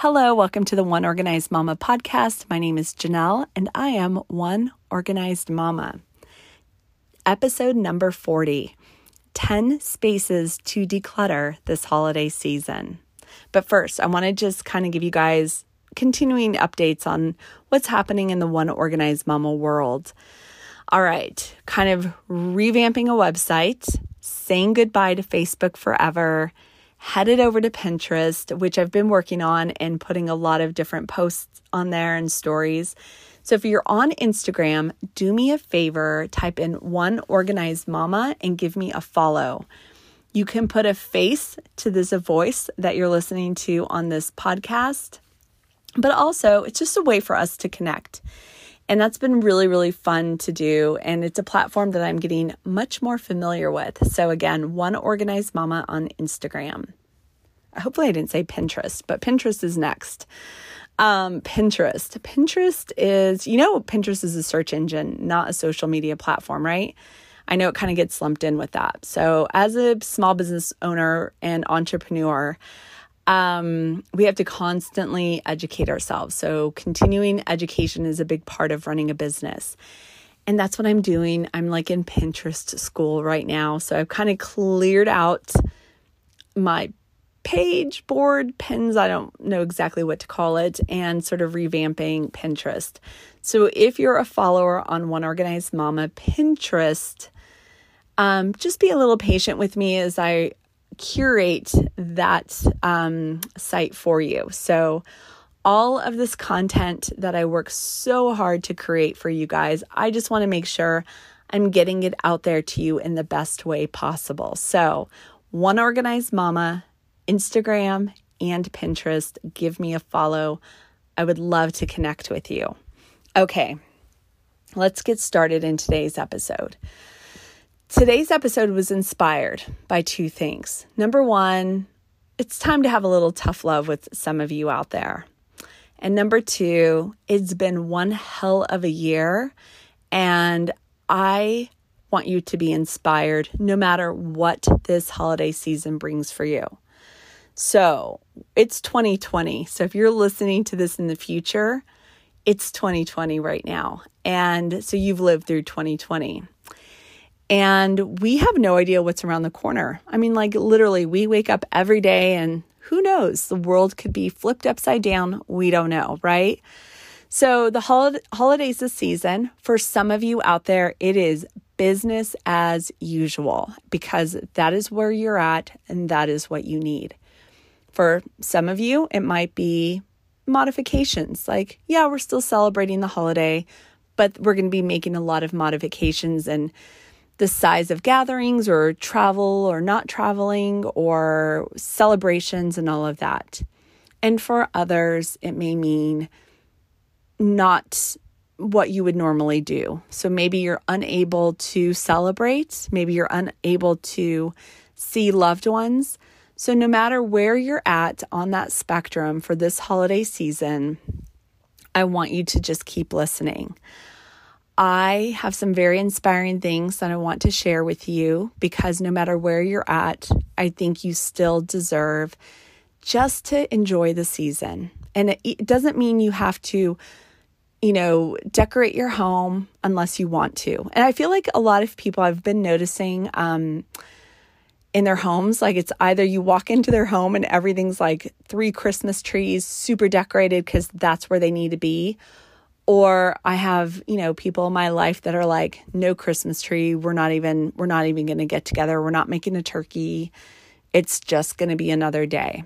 Hello, welcome to the One Organized Mama podcast. My name is Janelle, and I am One Organized Mama. Episode number 40 10 spaces to declutter this holiday season. But first, I want to just kind of give you guys continuing updates on what's happening in the One Organized Mama world. All right, kind of revamping a website, saying goodbye to Facebook forever headed over to Pinterest, which I've been working on and putting a lot of different posts on there and stories. So if you're on Instagram, do me a favor, type in one organized mama and give me a follow. You can put a face to this voice that you're listening to on this podcast, but also it's just a way for us to connect. And that's been really, really fun to do. And it's a platform that I'm getting much more familiar with. So, again, One Organized Mama on Instagram. Hopefully, I didn't say Pinterest, but Pinterest is next. Um, Pinterest. Pinterest is, you know, Pinterest is a search engine, not a social media platform, right? I know it kind of gets lumped in with that. So, as a small business owner and entrepreneur, um, we have to constantly educate ourselves. So, continuing education is a big part of running a business. And that's what I'm doing. I'm like in Pinterest school right now. So, I've kind of cleared out my page board pins. I don't know exactly what to call it, and sort of revamping Pinterest. So, if you're a follower on One Organized Mama Pinterest, um, just be a little patient with me as I curate that um, site for you. So, all of this content that I work so hard to create for you guys, I just want to make sure I'm getting it out there to you in the best way possible. So, One Organized Mama, Instagram, and Pinterest, give me a follow. I would love to connect with you. Okay, let's get started in today's episode. Today's episode was inspired by two things. Number one, it's time to have a little tough love with some of you out there. And number two, it's been one hell of a year. And I want you to be inspired no matter what this holiday season brings for you. So it's 2020. So if you're listening to this in the future, it's 2020 right now. And so you've lived through 2020. And we have no idea what's around the corner. I mean, like literally, we wake up every day and who knows? The world could be flipped upside down. We don't know, right? So, the hol- holidays this season, for some of you out there, it is business as usual because that is where you're at and that is what you need. For some of you, it might be modifications like, yeah, we're still celebrating the holiday, but we're going to be making a lot of modifications and the size of gatherings or travel or not traveling or celebrations and all of that. And for others, it may mean not what you would normally do. So maybe you're unable to celebrate, maybe you're unable to see loved ones. So, no matter where you're at on that spectrum for this holiday season, I want you to just keep listening. I have some very inspiring things that I want to share with you because no matter where you're at, I think you still deserve just to enjoy the season. And it, it doesn't mean you have to, you know, decorate your home unless you want to. And I feel like a lot of people I've been noticing um, in their homes, like it's either you walk into their home and everything's like three Christmas trees, super decorated because that's where they need to be or I have, you know, people in my life that are like, no Christmas tree. We're not even, we're not even going to get together. We're not making a turkey. It's just going to be another day.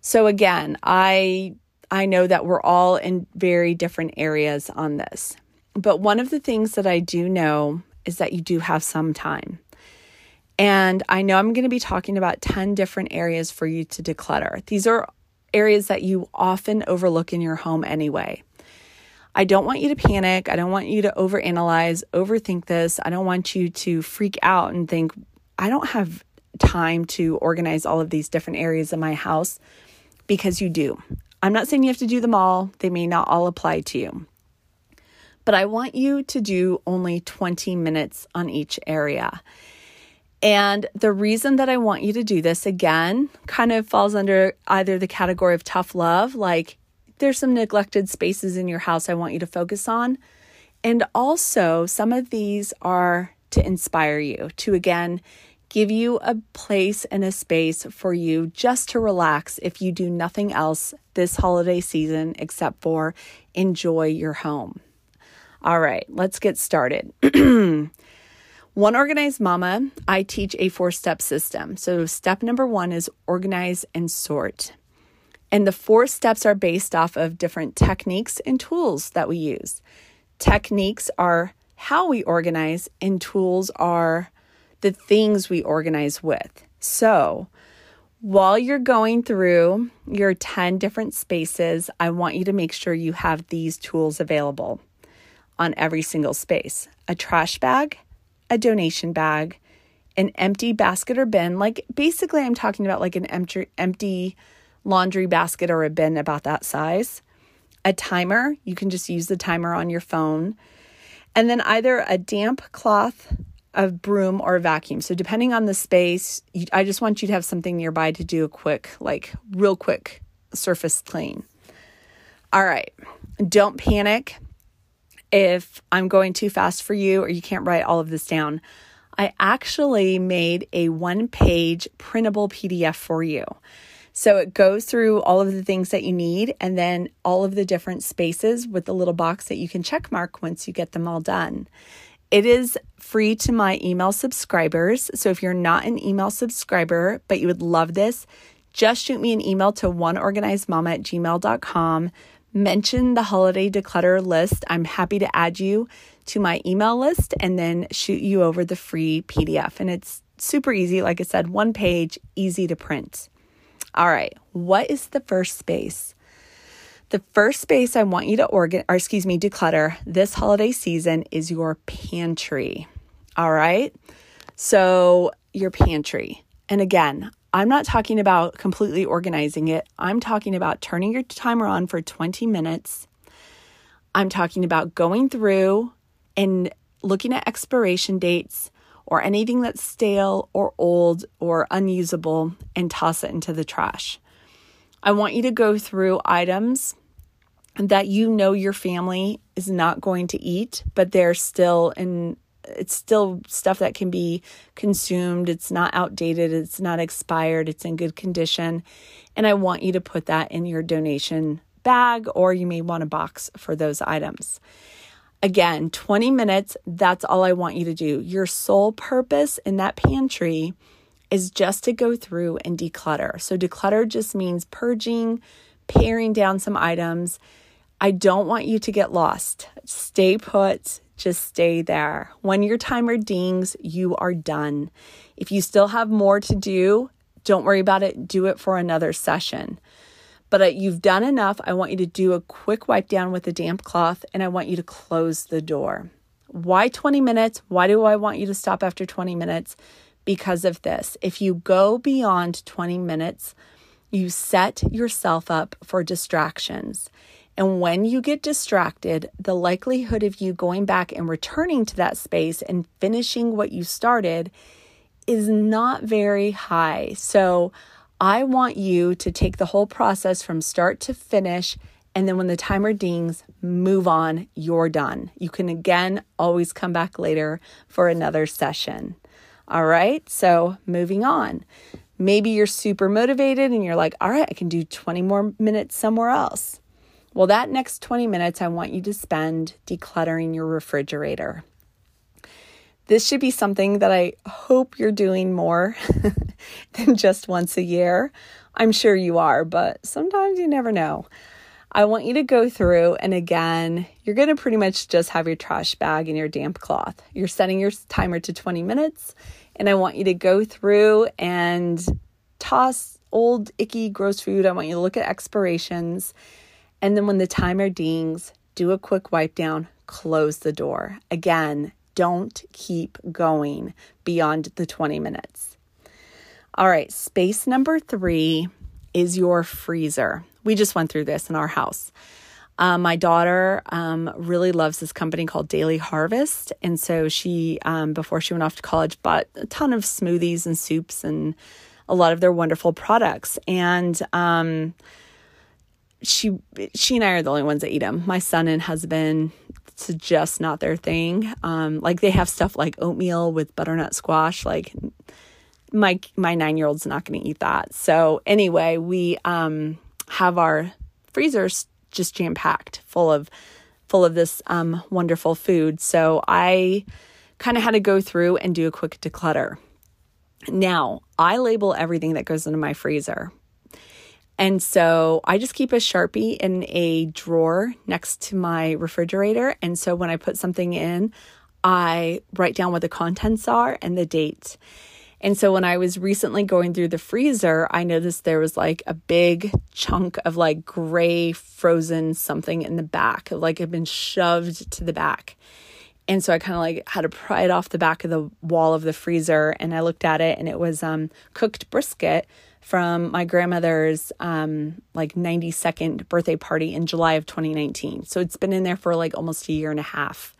So again, I, I know that we're all in very different areas on this. But one of the things that I do know is that you do have some time. And I know I'm going to be talking about 10 different areas for you to declutter. These are areas that you often overlook in your home anyway. I don't want you to panic. I don't want you to overanalyze, overthink this. I don't want you to freak out and think, I don't have time to organize all of these different areas of my house because you do. I'm not saying you have to do them all, they may not all apply to you. But I want you to do only 20 minutes on each area. And the reason that I want you to do this again kind of falls under either the category of tough love, like there's some neglected spaces in your house I want you to focus on. And also, some of these are to inspire you, to again give you a place and a space for you just to relax if you do nothing else this holiday season except for enjoy your home. All right, let's get started. One Organized Mama, I teach a four step system. So, step number one is organize and sort. And the four steps are based off of different techniques and tools that we use. Techniques are how we organize, and tools are the things we organize with. So, while you're going through your 10 different spaces, I want you to make sure you have these tools available on every single space a trash bag, a donation bag, an empty basket or bin. Like basically, I'm talking about like an empty, empty laundry basket or a bin about that size. A timer, you can just use the timer on your phone. And then either a damp cloth, a broom, or a vacuum. So, depending on the space, I just want you to have something nearby to do a quick, like real quick surface clean. All right, don't panic if I'm going too fast for you or you can't write all of this down. I actually made a one page printable PDF for you. So it goes through all of the things that you need and then all of the different spaces with the little box that you can check mark once you get them all done. It is free to my email subscribers. So if you're not an email subscriber, but you would love this, just shoot me an email to oneorganizedmama at gmail.com mention the holiday declutter list. I'm happy to add you to my email list and then shoot you over the free PDF. And it's super easy. Like I said, one page, easy to print. All right, what is the first space? The first space I want you to organ or excuse me, declutter this holiday season is your pantry. All right. So, your pantry. And again, I'm not talking about completely organizing it. I'm talking about turning your timer on for 20 minutes. I'm talking about going through and looking at expiration dates or anything that's stale or old or unusable and toss it into the trash. I want you to go through items that you know your family is not going to eat, but they're still in it's still stuff that can be consumed. It's not outdated, it's not expired, it's in good condition. And I want you to put that in your donation bag, or you may want a box for those items. Again, 20 minutes, that's all I want you to do. Your sole purpose in that pantry is just to go through and declutter. So, declutter just means purging, paring down some items. I don't want you to get lost. Stay put, just stay there. When your timer dings, you are done. If you still have more to do, don't worry about it. Do it for another session. But uh, you've done enough. I want you to do a quick wipe down with a damp cloth and I want you to close the door. Why 20 minutes? Why do I want you to stop after 20 minutes? Because of this. If you go beyond 20 minutes, you set yourself up for distractions. And when you get distracted, the likelihood of you going back and returning to that space and finishing what you started is not very high. So I want you to take the whole process from start to finish. And then when the timer dings, move on, you're done. You can again always come back later for another session. All right, so moving on. Maybe you're super motivated and you're like, all right, I can do 20 more minutes somewhere else. Well, that next 20 minutes, I want you to spend decluttering your refrigerator. This should be something that I hope you're doing more than just once a year. I'm sure you are, but sometimes you never know. I want you to go through, and again, you're going to pretty much just have your trash bag and your damp cloth. You're setting your timer to 20 minutes, and I want you to go through and toss old, icky, gross food. I want you to look at expirations. And then when the timer dings, do a quick wipe down, close the door. Again, don't keep going beyond the 20 minutes. All right, space number three is your freezer. We just went through this in our house. Uh, my daughter um, really loves this company called Daily Harvest. And so she, um, before she went off to college, bought a ton of smoothies and soups and a lot of their wonderful products. And um, she, she and I are the only ones that eat them. My son and husband, it's just not their thing. Um, like they have stuff like oatmeal with butternut squash. Like my my nine year old's not going to eat that. So anyway, we um, have our freezers just jam packed full of full of this um, wonderful food. So I kind of had to go through and do a quick declutter. Now I label everything that goes into my freezer. And so I just keep a Sharpie in a drawer next to my refrigerator. And so when I put something in, I write down what the contents are and the date. And so when I was recently going through the freezer, I noticed there was like a big chunk of like gray frozen something in the back, like it had been shoved to the back. And so I kind of like had to pry it off the back of the wall of the freezer and I looked at it and it was um, cooked brisket from my grandmother's um, like 92nd birthday party in July of 2019. So it's been in there for like almost a year and a half.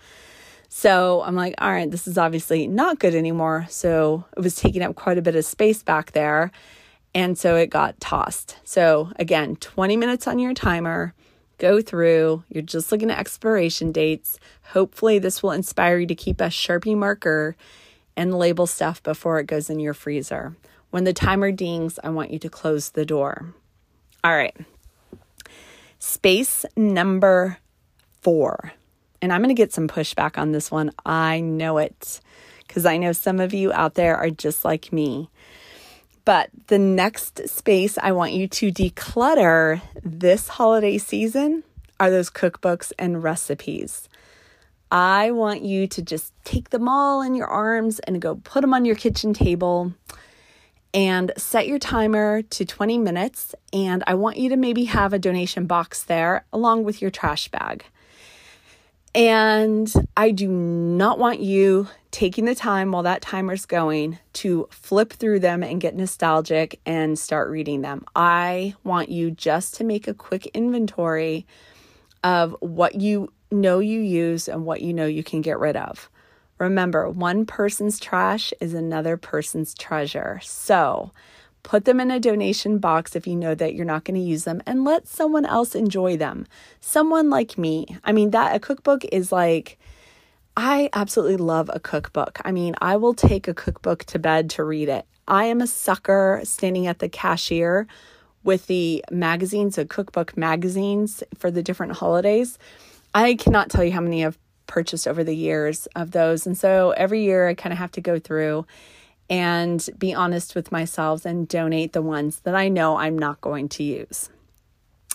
So I'm like, all right, this is obviously not good anymore. So it was taking up quite a bit of space back there. And so it got tossed. So again, 20 minutes on your timer, go through. You're just looking at expiration dates. Hopefully, this will inspire you to keep a Sharpie marker and label stuff before it goes in your freezer. When the timer dings, I want you to close the door. All right. Space number four and I'm going to get some pushback on this one. I know it because I know some of you out there are just like me. But the next space I want you to declutter this holiday season are those cookbooks and recipes. I want you to just take them all in your arms and go put them on your kitchen table and set your timer to 20 minutes. And I want you to maybe have a donation box there along with your trash bag. And I do not want you taking the time while that timer's going to flip through them and get nostalgic and start reading them. I want you just to make a quick inventory of what you know you use and what you know you can get rid of. Remember, one person's trash is another person's treasure. So, Put them in a donation box if you know that you're not going to use them and let someone else enjoy them. Someone like me. I mean, that a cookbook is like, I absolutely love a cookbook. I mean, I will take a cookbook to bed to read it. I am a sucker standing at the cashier with the magazines, the cookbook magazines for the different holidays. I cannot tell you how many I've purchased over the years of those. And so every year I kind of have to go through and be honest with myself and donate the ones that I know I'm not going to use.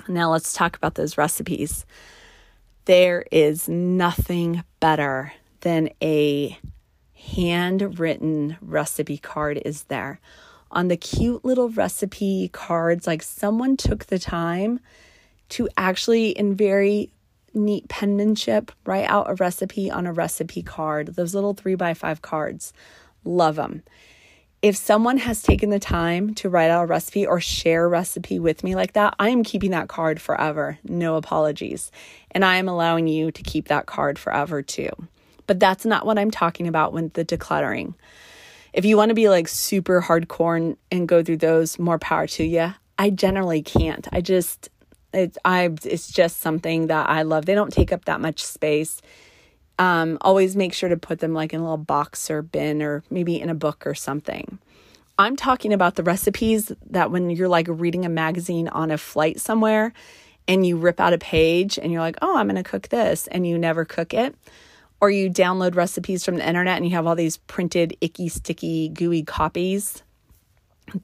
Now, let's talk about those recipes. There is nothing better than a handwritten recipe card, is there? On the cute little recipe cards, like someone took the time to actually, in very neat penmanship, write out a recipe on a recipe card, those little three by five cards. Love them. If someone has taken the time to write out a recipe or share a recipe with me like that, I am keeping that card forever. No apologies. And I am allowing you to keep that card forever too. But that's not what I'm talking about with the decluttering. If you want to be like super hardcore and, and go through those, more power to you. I generally can't. I just it's I it's just something that I love. They don't take up that much space um, always make sure to put them like in a little box or bin or maybe in a book or something. I'm talking about the recipes that when you're like reading a magazine on a flight somewhere and you rip out a page and you're like, oh, I'm going to cook this, and you never cook it. Or you download recipes from the internet and you have all these printed, icky, sticky, gooey copies.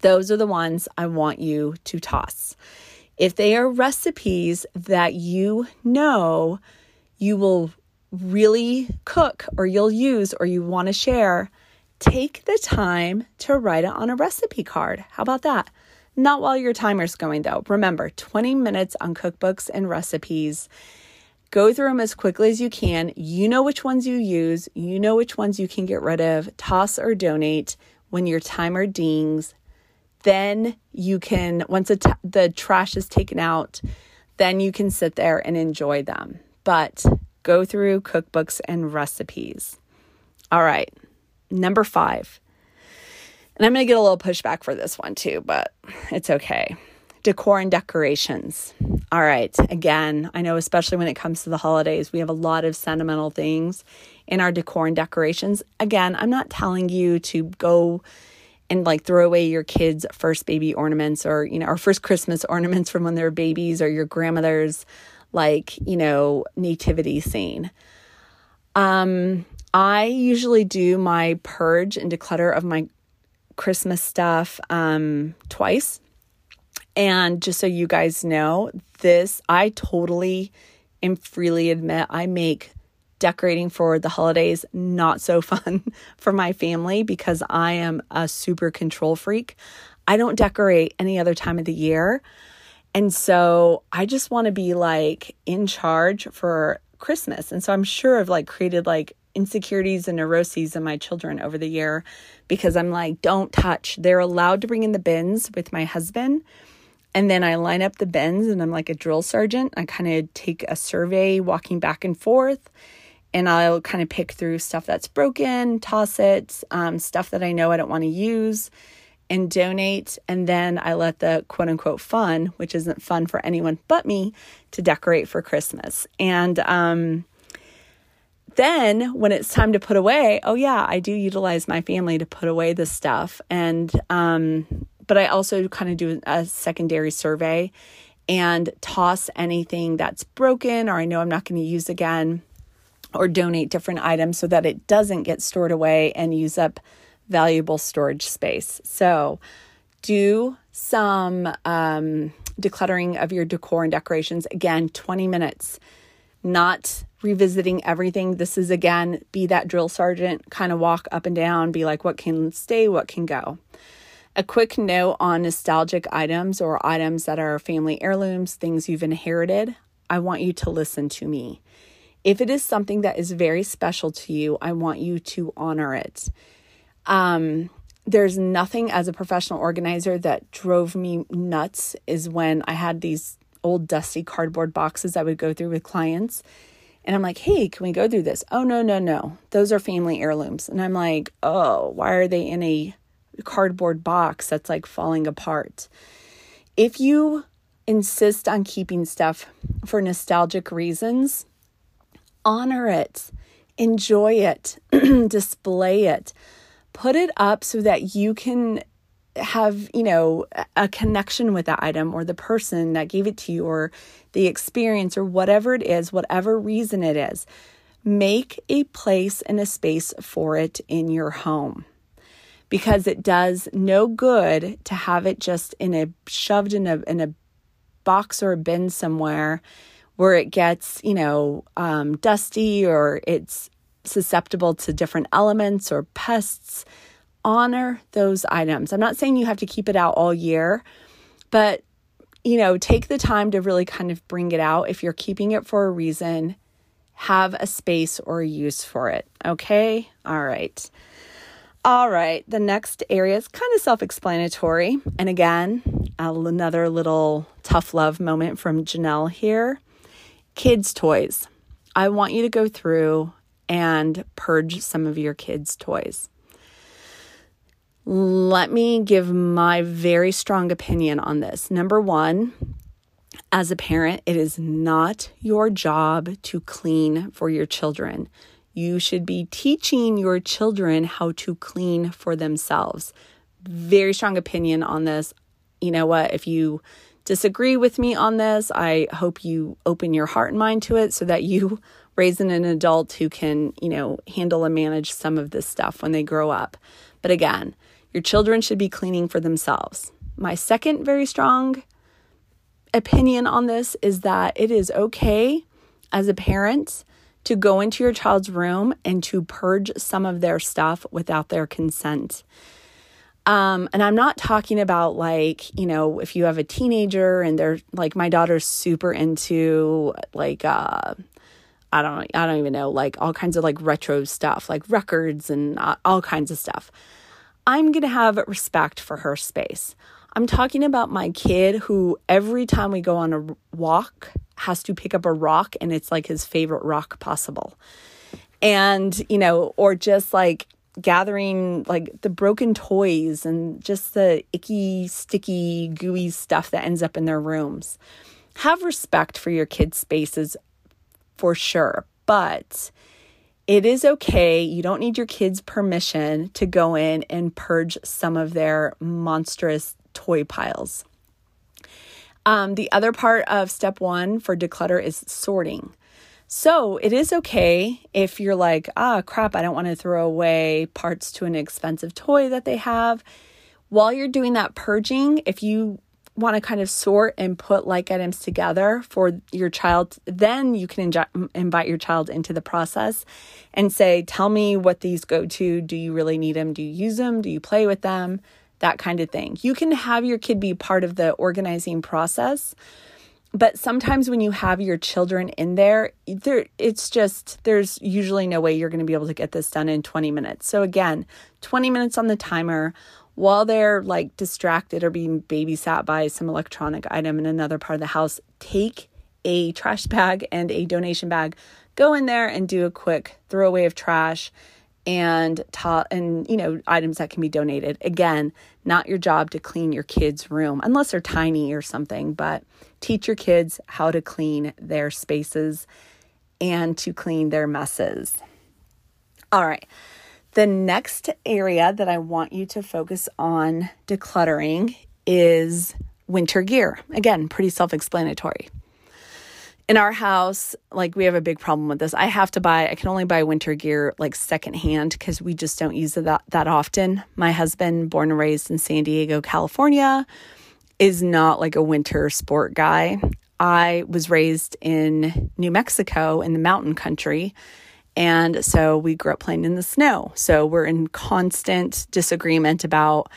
Those are the ones I want you to toss. If they are recipes that you know you will really cook or you'll use or you want to share, take the time to write it on a recipe card. How about that? Not while your timer's going though. Remember, 20 minutes on cookbooks and recipes. Go through them as quickly as you can. You know which ones you use, you know which ones you can get rid of, toss or donate when your timer dings. Then you can, once t- the trash is taken out, then you can sit there and enjoy them. But go through cookbooks and recipes. All right, number five. And I'm going to get a little pushback for this one too, but it's okay. Decor and decorations. All right, again, I know especially when it comes to the holidays, we have a lot of sentimental things in our decor and decorations. Again, I'm not telling you to go and like throw away your kids' first baby ornaments or, you know, or first Christmas ornaments from when they're babies or your grandmother's like, you know, nativity scene. Um, I usually do my purge and declutter of my Christmas stuff um, twice. And just so you guys know, this I totally and freely admit I make decorating for the holidays not so fun for my family because I am a super control freak. I don't decorate any other time of the year. And so I just want to be like in charge for Christmas. And so I'm sure I've like created like insecurities and neuroses in my children over the year because I'm like, don't touch. They're allowed to bring in the bins with my husband. And then I line up the bins and I'm like a drill sergeant. I kind of take a survey walking back and forth and I'll kind of pick through stuff that's broken, toss it, um, stuff that I know I don't want to use and donate. And then I let the quote unquote fun, which isn't fun for anyone but me, to decorate for Christmas. And um, then when it's time to put away, oh yeah, I do utilize my family to put away the stuff. And, um, but I also kind of do a secondary survey and toss anything that's broken or I know I'm not going to use again or donate different items so that it doesn't get stored away and use up valuable storage space. So, do some um, decluttering of your decor and decorations. Again, 20 minutes, not revisiting everything. This is again, be that drill sergeant, kind of walk up and down, be like, what can stay, what can go. A quick note on nostalgic items or items that are family heirlooms, things you've inherited. I want you to listen to me. If it is something that is very special to you, I want you to honor it. Um, there's nothing as a professional organizer that drove me nuts is when I had these old dusty cardboard boxes I would go through with clients. And I'm like, hey, can we go through this? Oh, no, no, no. Those are family heirlooms. And I'm like, oh, why are they in a cardboard box that's like falling apart? If you insist on keeping stuff for nostalgic reasons, honor it, enjoy it, display it put it up so that you can have, you know, a connection with that item or the person that gave it to you or the experience or whatever it is, whatever reason it is. Make a place and a space for it in your home because it does no good to have it just in a shoved in a in a box or a bin somewhere where it gets, you know, um, dusty or it's susceptible to different elements or pests, honor those items. I'm not saying you have to keep it out all year, but you know, take the time to really kind of bring it out. If you're keeping it for a reason, have a space or a use for it. Okay? All right. All right. The next area is kind of self explanatory. And again, another little tough love moment from Janelle here. Kids' toys. I want you to go through and purge some of your kids' toys. Let me give my very strong opinion on this. Number one, as a parent, it is not your job to clean for your children. You should be teaching your children how to clean for themselves. Very strong opinion on this. You know what? If you disagree with me on this, I hope you open your heart and mind to it so that you raising an adult who can, you know, handle and manage some of this stuff when they grow up. But again, your children should be cleaning for themselves. My second very strong opinion on this is that it is okay as a parent to go into your child's room and to purge some of their stuff without their consent. Um, and I'm not talking about like, you know, if you have a teenager and they're like, my daughter's super into like, uh, I don't, I don't even know, like all kinds of like retro stuff, like records and uh, all kinds of stuff. I'm going to have respect for her space. I'm talking about my kid who every time we go on a walk has to pick up a rock and it's like his favorite rock possible. And, you know, or just like gathering like the broken toys and just the icky, sticky, gooey stuff that ends up in their rooms. Have respect for your kids' spaces for sure, but it is okay. You don't need your kids' permission to go in and purge some of their monstrous toy piles. Um, the other part of step one for declutter is sorting. So it is okay if you're like, ah, crap, I don't want to throw away parts to an expensive toy that they have. While you're doing that purging, if you want to kind of sort and put like items together for your child, then you can invite your child into the process and say, Tell me what these go to. Do you really need them? Do you use them? Do you play with them? That kind of thing. You can have your kid be part of the organizing process but sometimes when you have your children in there there it's just there's usually no way you're going to be able to get this done in 20 minutes. So again 20 minutes on the timer while they're like distracted or being babysat by some electronic item in another part of the house take a trash bag and a donation bag. Go in there and do a quick throwaway of trash and ta- and you know items that can be donated. Again not your job to clean your kids room unless they're tiny or something but teach your kids how to clean their spaces and to clean their messes. All right. The next area that i want you to focus on decluttering is winter gear. Again pretty self-explanatory in our house, like we have a big problem with this. I have to buy, I can only buy winter gear like secondhand because we just don't use it that, that often. My husband, born and raised in San Diego, California, is not like a winter sport guy. I was raised in New Mexico in the mountain country. And so we grew up playing in the snow. So we're in constant disagreement about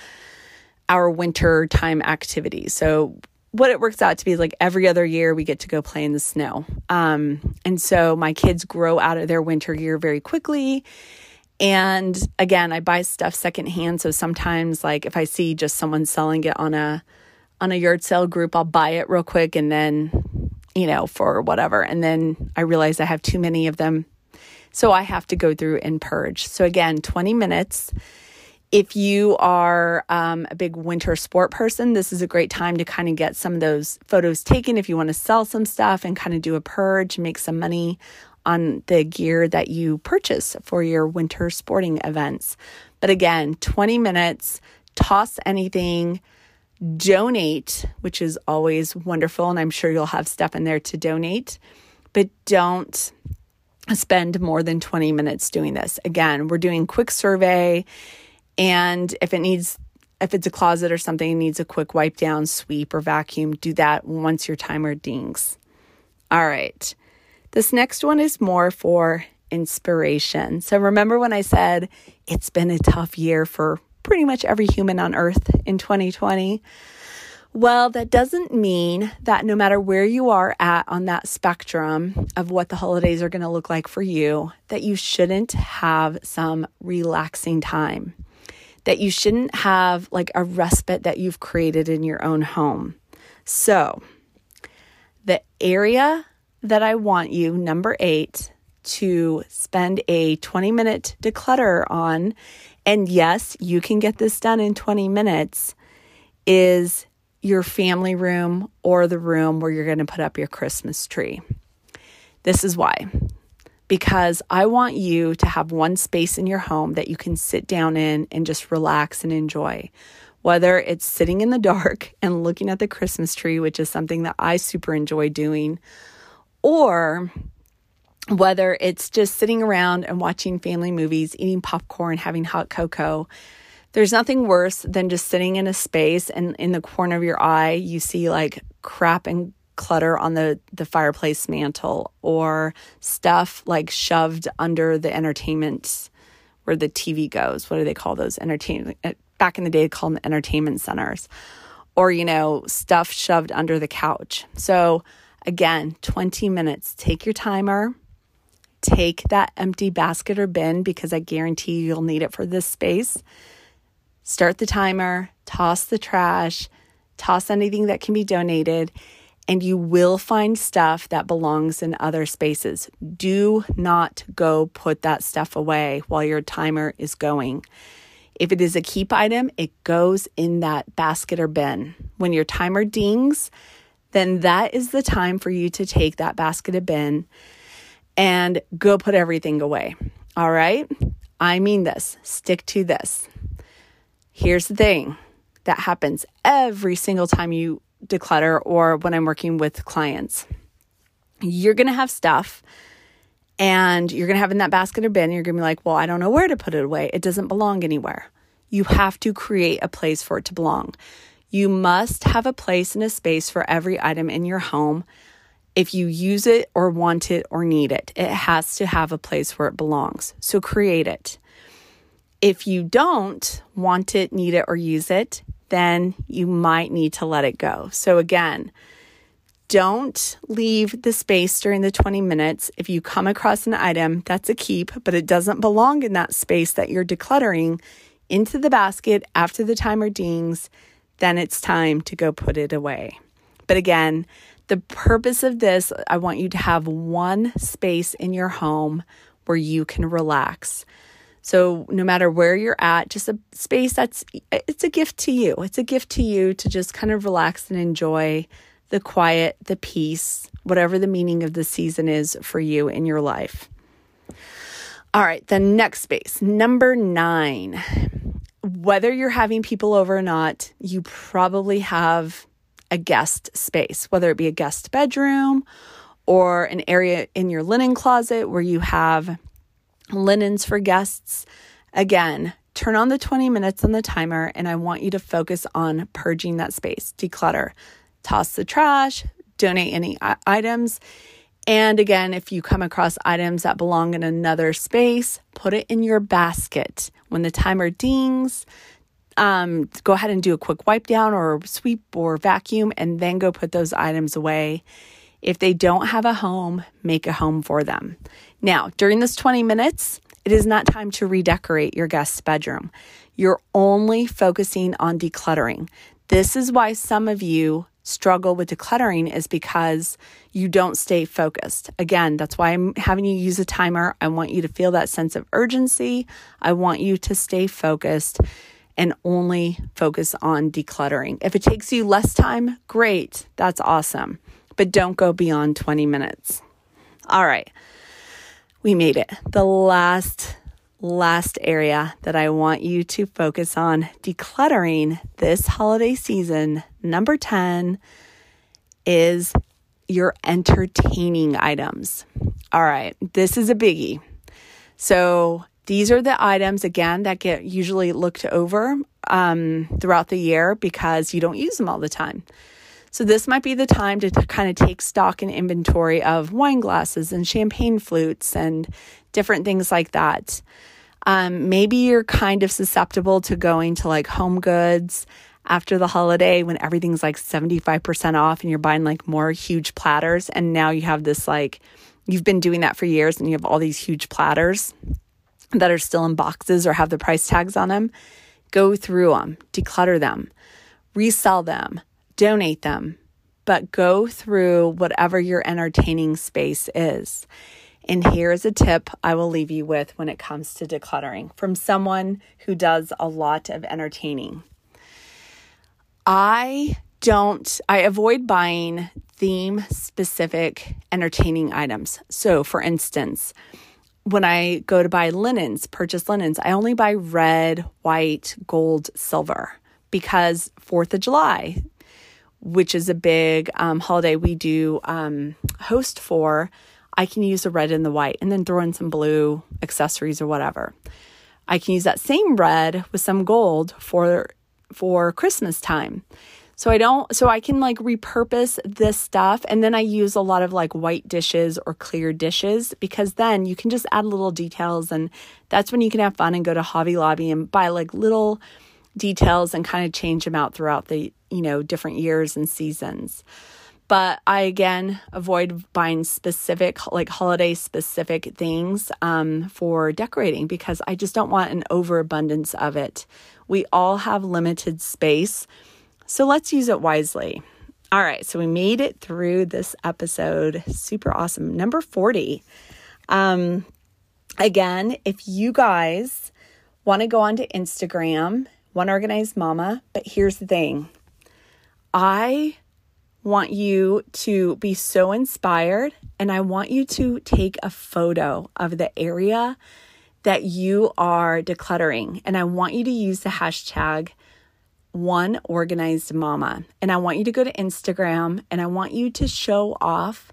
our winter time activities. So what it works out to be is like every other year we get to go play in the snow. Um, and so my kids grow out of their winter gear very quickly. And again, I buy stuff secondhand. So sometimes like if I see just someone selling it on a on a yard sale group, I'll buy it real quick and then, you know, for whatever. And then I realize I have too many of them. So I have to go through and purge. So again, 20 minutes if you are um, a big winter sport person, this is a great time to kind of get some of those photos taken. If you want to sell some stuff and kind of do a purge, make some money on the gear that you purchase for your winter sporting events. But again, 20 minutes, toss anything, donate, which is always wonderful. And I'm sure you'll have stuff in there to donate, but don't spend more than 20 minutes doing this. Again, we're doing quick survey and if it needs, if it's a closet or something, it needs a quick wipe down, sweep, or vacuum, do that once your timer dings. All right. This next one is more for inspiration. So remember when I said it's been a tough year for pretty much every human on earth in 2020? Well, that doesn't mean that no matter where you are at on that spectrum of what the holidays are going to look like for you, that you shouldn't have some relaxing time that you shouldn't have like a respite that you've created in your own home. So, the area that I want you, number eight, to spend a 20 minute declutter on, and yes, you can get this done in 20 minutes, is your family room or the room where you're going to put up your Christmas tree. This is why because I want you to have one space in your home that you can sit down in and just relax and enjoy. Whether it's sitting in the dark and looking at the Christmas tree, which is something that I super enjoy doing, or whether it's just sitting around and watching family movies, eating popcorn, having hot cocoa. There's nothing worse than just sitting in a space and in the corner of your eye, you see like crap and clutter on the, the fireplace mantle or stuff like shoved under the entertainment where the TV goes. What do they call those? Entertainment. Uh, back in the day, they called them entertainment centers. Or, you know, stuff shoved under the couch. So, again, 20 minutes. Take your timer take that empty basket or bin because I guarantee you'll need it for this space. Start the timer, toss the trash, toss anything that can be donated, and you will find stuff that belongs in other spaces. Do not go put that stuff away while your timer is going. If it is a keep item, it goes in that basket or bin. When your timer dings, then that is the time for you to take that basket or bin and go put everything away. All right? I mean this. Stick to this. Here's the thing that happens every single time you declutter or when I'm working with clients. You're going to have stuff and you're going to have in that basket or bin. You're going to be like, well, I don't know where to put it away. It doesn't belong anywhere. You have to create a place for it to belong. You must have a place and a space for every item in your home if you use it or want it or need it, it has to have a place where it belongs. So create it. If you don't want it, need it, or use it, then you might need to let it go. So again, don't leave the space during the 20 minutes. If you come across an item, that's a keep, but it doesn't belong in that space that you're decluttering into the basket after the timer dings, then it's time to go put it away. But again, the purpose of this, I want you to have one space in your home where you can relax. So no matter where you're at, just a space that's it's a gift to you. It's a gift to you to just kind of relax and enjoy the quiet, the peace, whatever the meaning of the season is for you in your life. All right, the next space, number 9. Whether you're having people over or not, you probably have a guest space, whether it be a guest bedroom or an area in your linen closet where you have linens for guests. Again, turn on the 20 minutes on the timer and I want you to focus on purging that space, declutter, toss the trash, donate any items. And again, if you come across items that belong in another space, put it in your basket. When the timer dings, um, go ahead and do a quick wipe down or sweep or vacuum and then go put those items away. If they don't have a home, make a home for them. Now, during this 20 minutes, it is not time to redecorate your guest's bedroom. You're only focusing on decluttering. This is why some of you struggle with decluttering is because you don't stay focused. Again, that's why I'm having you use a timer. I want you to feel that sense of urgency. I want you to stay focused and only focus on decluttering. If it takes you less time, great, that's awesome. But don't go beyond 20 minutes. All right, we made it. The last, last area that I want you to focus on decluttering this holiday season, number 10, is your entertaining items. All right, this is a biggie. So, these are the items, again, that get usually looked over um, throughout the year because you don't use them all the time. So, this might be the time to t- kind of take stock and inventory of wine glasses and champagne flutes and different things like that. Um, maybe you're kind of susceptible to going to like home goods after the holiday when everything's like 75% off and you're buying like more huge platters. And now you have this like, you've been doing that for years and you have all these huge platters that are still in boxes or have the price tags on them, go through them, declutter them, resell them, donate them, but go through whatever your entertaining space is. And here is a tip I will leave you with when it comes to decluttering from someone who does a lot of entertaining. I don't, I avoid buying theme specific entertaining items. So, for instance, when I go to buy linens, purchase linens, I only buy red, white, gold, silver because 4th of July, which is a big um, holiday we do um, host for, I can use the red and the white and then throw in some blue accessories or whatever. I can use that same red with some gold for for Christmas time. So I don't so I can like repurpose this stuff and then I use a lot of like white dishes or clear dishes because then you can just add little details and that's when you can have fun and go to Hobby Lobby and buy like little details and kind of change them out throughout the, you know, different years and seasons. But I again avoid buying specific, like holiday specific things um, for decorating because I just don't want an overabundance of it. We all have limited space. So let's use it wisely. All right, so we made it through this episode. Super awesome. Number 40. Um, again, if you guys want to go onto Instagram, One Organized Mama, but here's the thing I want you to be so inspired and I want you to take a photo of the area that you are decluttering. And I want you to use the hashtag one organized mama. And I want you to go to Instagram and I want you to show off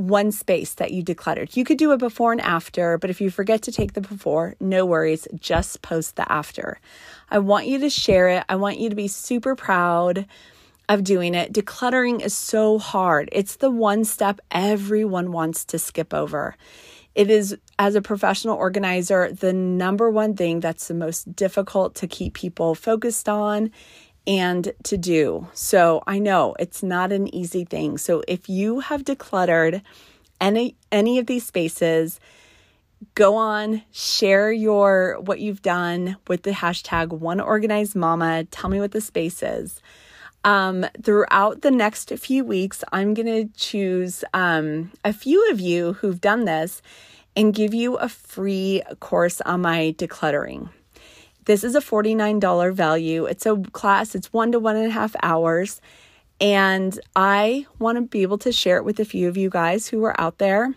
one space that you decluttered. You could do a before and after, but if you forget to take the before, no worries, just post the after. I want you to share it. I want you to be super proud of doing it. Decluttering is so hard. It's the one step everyone wants to skip over. It is, as a professional organizer, the number one thing that's the most difficult to keep people focused on and to do. So I know it's not an easy thing. So if you have decluttered any any of these spaces, go on, share your what you've done with the hashtag one organized mama. Tell me what the space is. Um, throughout the next few weeks, I'm going to choose um, a few of you who've done this and give you a free course on my decluttering. This is a $49 value. It's a class, it's one to one and a half hours. And I want to be able to share it with a few of you guys who are out there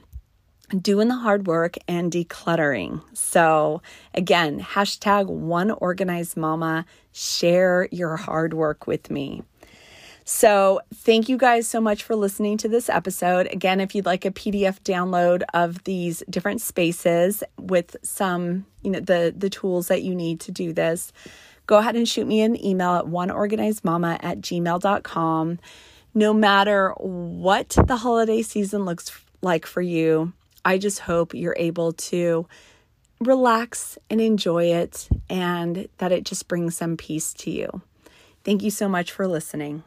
doing the hard work and decluttering. So, again, hashtag one organized mama, share your hard work with me. So, thank you guys so much for listening to this episode. Again, if you'd like a PDF download of these different spaces with some, you know, the the tools that you need to do this, go ahead and shoot me an email at oneorganizedmama at gmail.com. No matter what the holiday season looks like for you, I just hope you're able to relax and enjoy it and that it just brings some peace to you. Thank you so much for listening.